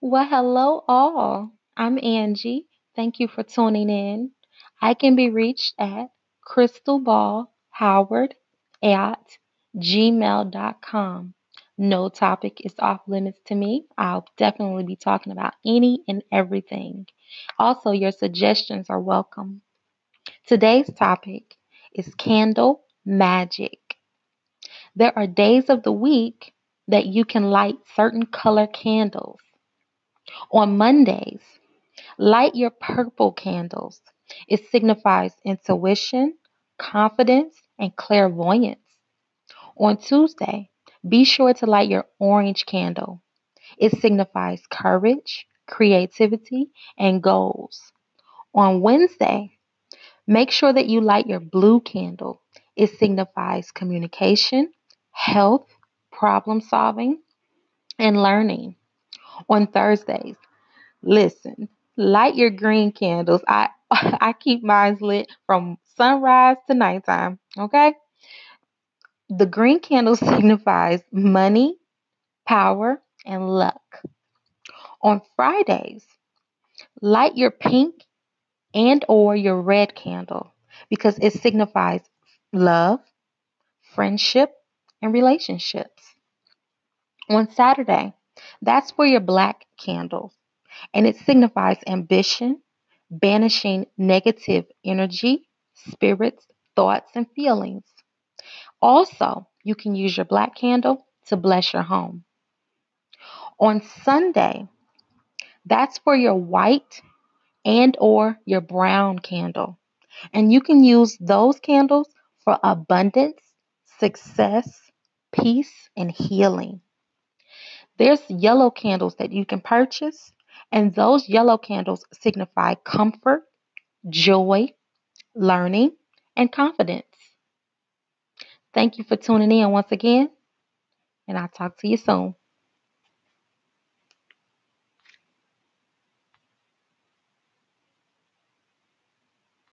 Well, hello all. I'm Angie. Thank you for tuning in. I can be reached at crystalballhoward at gmail.com. No topic is off limits to me. I'll definitely be talking about any and everything. Also, your suggestions are welcome. Today's topic is candle magic. There are days of the week that you can light certain color candles. On Mondays, light your purple candles. It signifies intuition, confidence, and clairvoyance. On Tuesday, be sure to light your orange candle. It signifies courage, creativity, and goals. On Wednesday, make sure that you light your blue candle. It signifies communication, health, problem solving, and learning. On Thursdays, listen, light your green candles. I I keep mine lit from sunrise to nighttime, okay? The green candle signifies money, power, and luck. On Fridays, light your pink and or your red candle because it signifies love, friendship, and relationships. On Saturday, that's for your black candles, and it signifies ambition, banishing negative energy, spirits, thoughts, and feelings. Also, you can use your black candle to bless your home. On Sunday, that's for your white and or your brown candle. And you can use those candles for abundance, success, peace, and healing. There's yellow candles that you can purchase, and those yellow candles signify comfort, joy, learning, and confidence. Thank you for tuning in once again, and I'll talk to you soon.